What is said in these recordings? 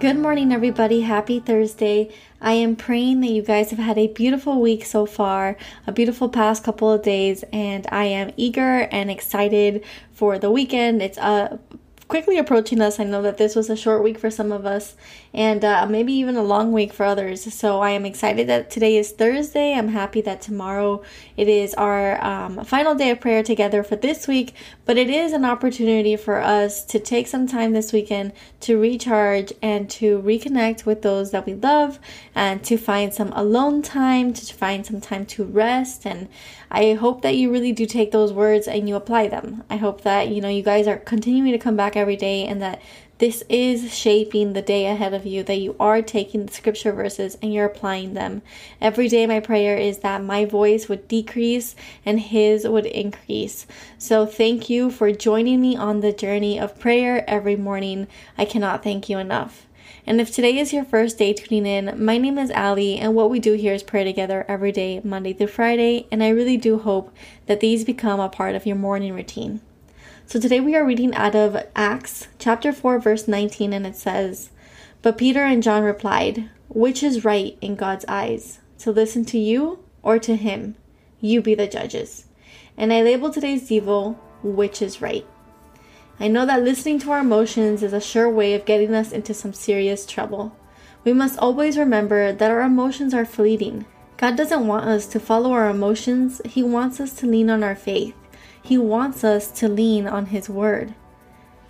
Good morning, everybody. Happy Thursday. I am praying that you guys have had a beautiful week so far, a beautiful past couple of days, and I am eager and excited for the weekend. It's a quickly approaching us. I know that this was a short week for some of us, and uh, maybe even a long week for others. So I am excited that today is Thursday. I'm happy that tomorrow it is our um, final day of prayer together for this week, but it is an opportunity for us to take some time this weekend to recharge and to reconnect with those that we love and to find some alone time, to find some time to rest. And I hope that you really do take those words and you apply them. I hope that, you know, you guys are continuing to come back every day and that this is shaping the day ahead of you, that you are taking the scripture verses and you're applying them. Every day, my prayer is that my voice would decrease and His would increase. So, thank you for joining me on the journey of prayer every morning. I cannot thank you enough. And if today is your first day tuning in, my name is Ali, and what we do here is pray together every day, Monday through Friday, and I really do hope that these become a part of your morning routine. So today we are reading out of Acts chapter 4 verse 19 and it says, "But Peter and John replied, which is right in God's eyes, to listen to you or to him? You be the judges." And I label today's devo which is right. I know that listening to our emotions is a sure way of getting us into some serious trouble. We must always remember that our emotions are fleeting. God doesn't want us to follow our emotions, He wants us to lean on our faith. He wants us to lean on His Word.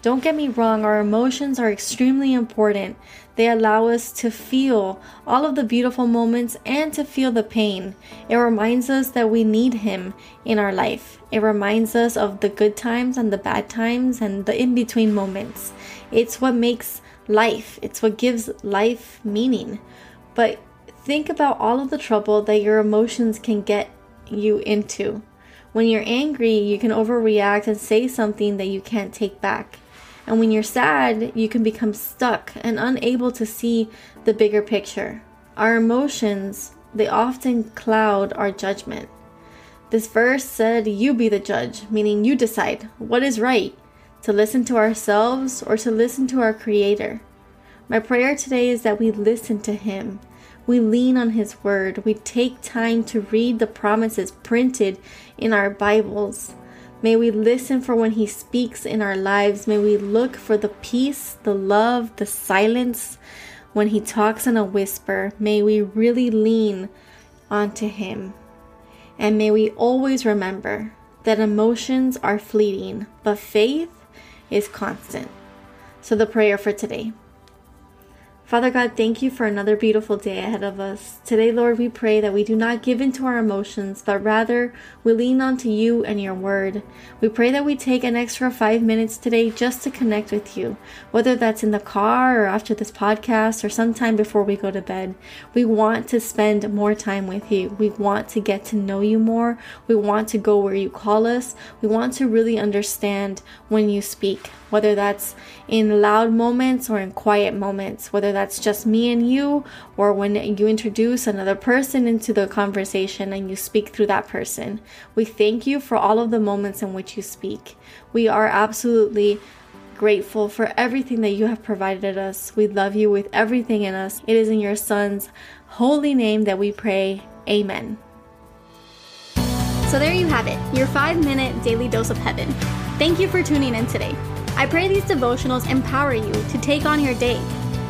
Don't get me wrong, our emotions are extremely important. They allow us to feel all of the beautiful moments and to feel the pain. It reminds us that we need Him in our life. It reminds us of the good times and the bad times and the in between moments. It's what makes life, it's what gives life meaning. But think about all of the trouble that your emotions can get you into. When you're angry, you can overreact and say something that you can't take back. And when you're sad, you can become stuck and unable to see the bigger picture. Our emotions, they often cloud our judgment. This verse said, You be the judge, meaning you decide what is right to listen to ourselves or to listen to our Creator. My prayer today is that we listen to Him we lean on His Word. We take time to read the promises printed in our Bibles. May we listen for when He speaks in our lives. May we look for the peace, the love, the silence when He talks in a whisper. May we really lean onto Him. And may we always remember that emotions are fleeting, but faith is constant. So, the prayer for today. Father God, thank you for another beautiful day ahead of us. Today, Lord, we pray that we do not give in to our emotions, but rather we lean onto you and your word. We pray that we take an extra five minutes today just to connect with you, whether that's in the car or after this podcast or sometime before we go to bed. We want to spend more time with you. We want to get to know you more. We want to go where you call us. We want to really understand when you speak, whether that's in loud moments or in quiet moments, whether that's just me and you, or when you introduce another person into the conversation and you speak through that person. We thank you for all of the moments in which you speak. We are absolutely grateful for everything that you have provided us. We love you with everything in us. It is in your Son's holy name that we pray. Amen. So there you have it, your five minute daily dose of heaven. Thank you for tuning in today. I pray these devotionals empower you to take on your day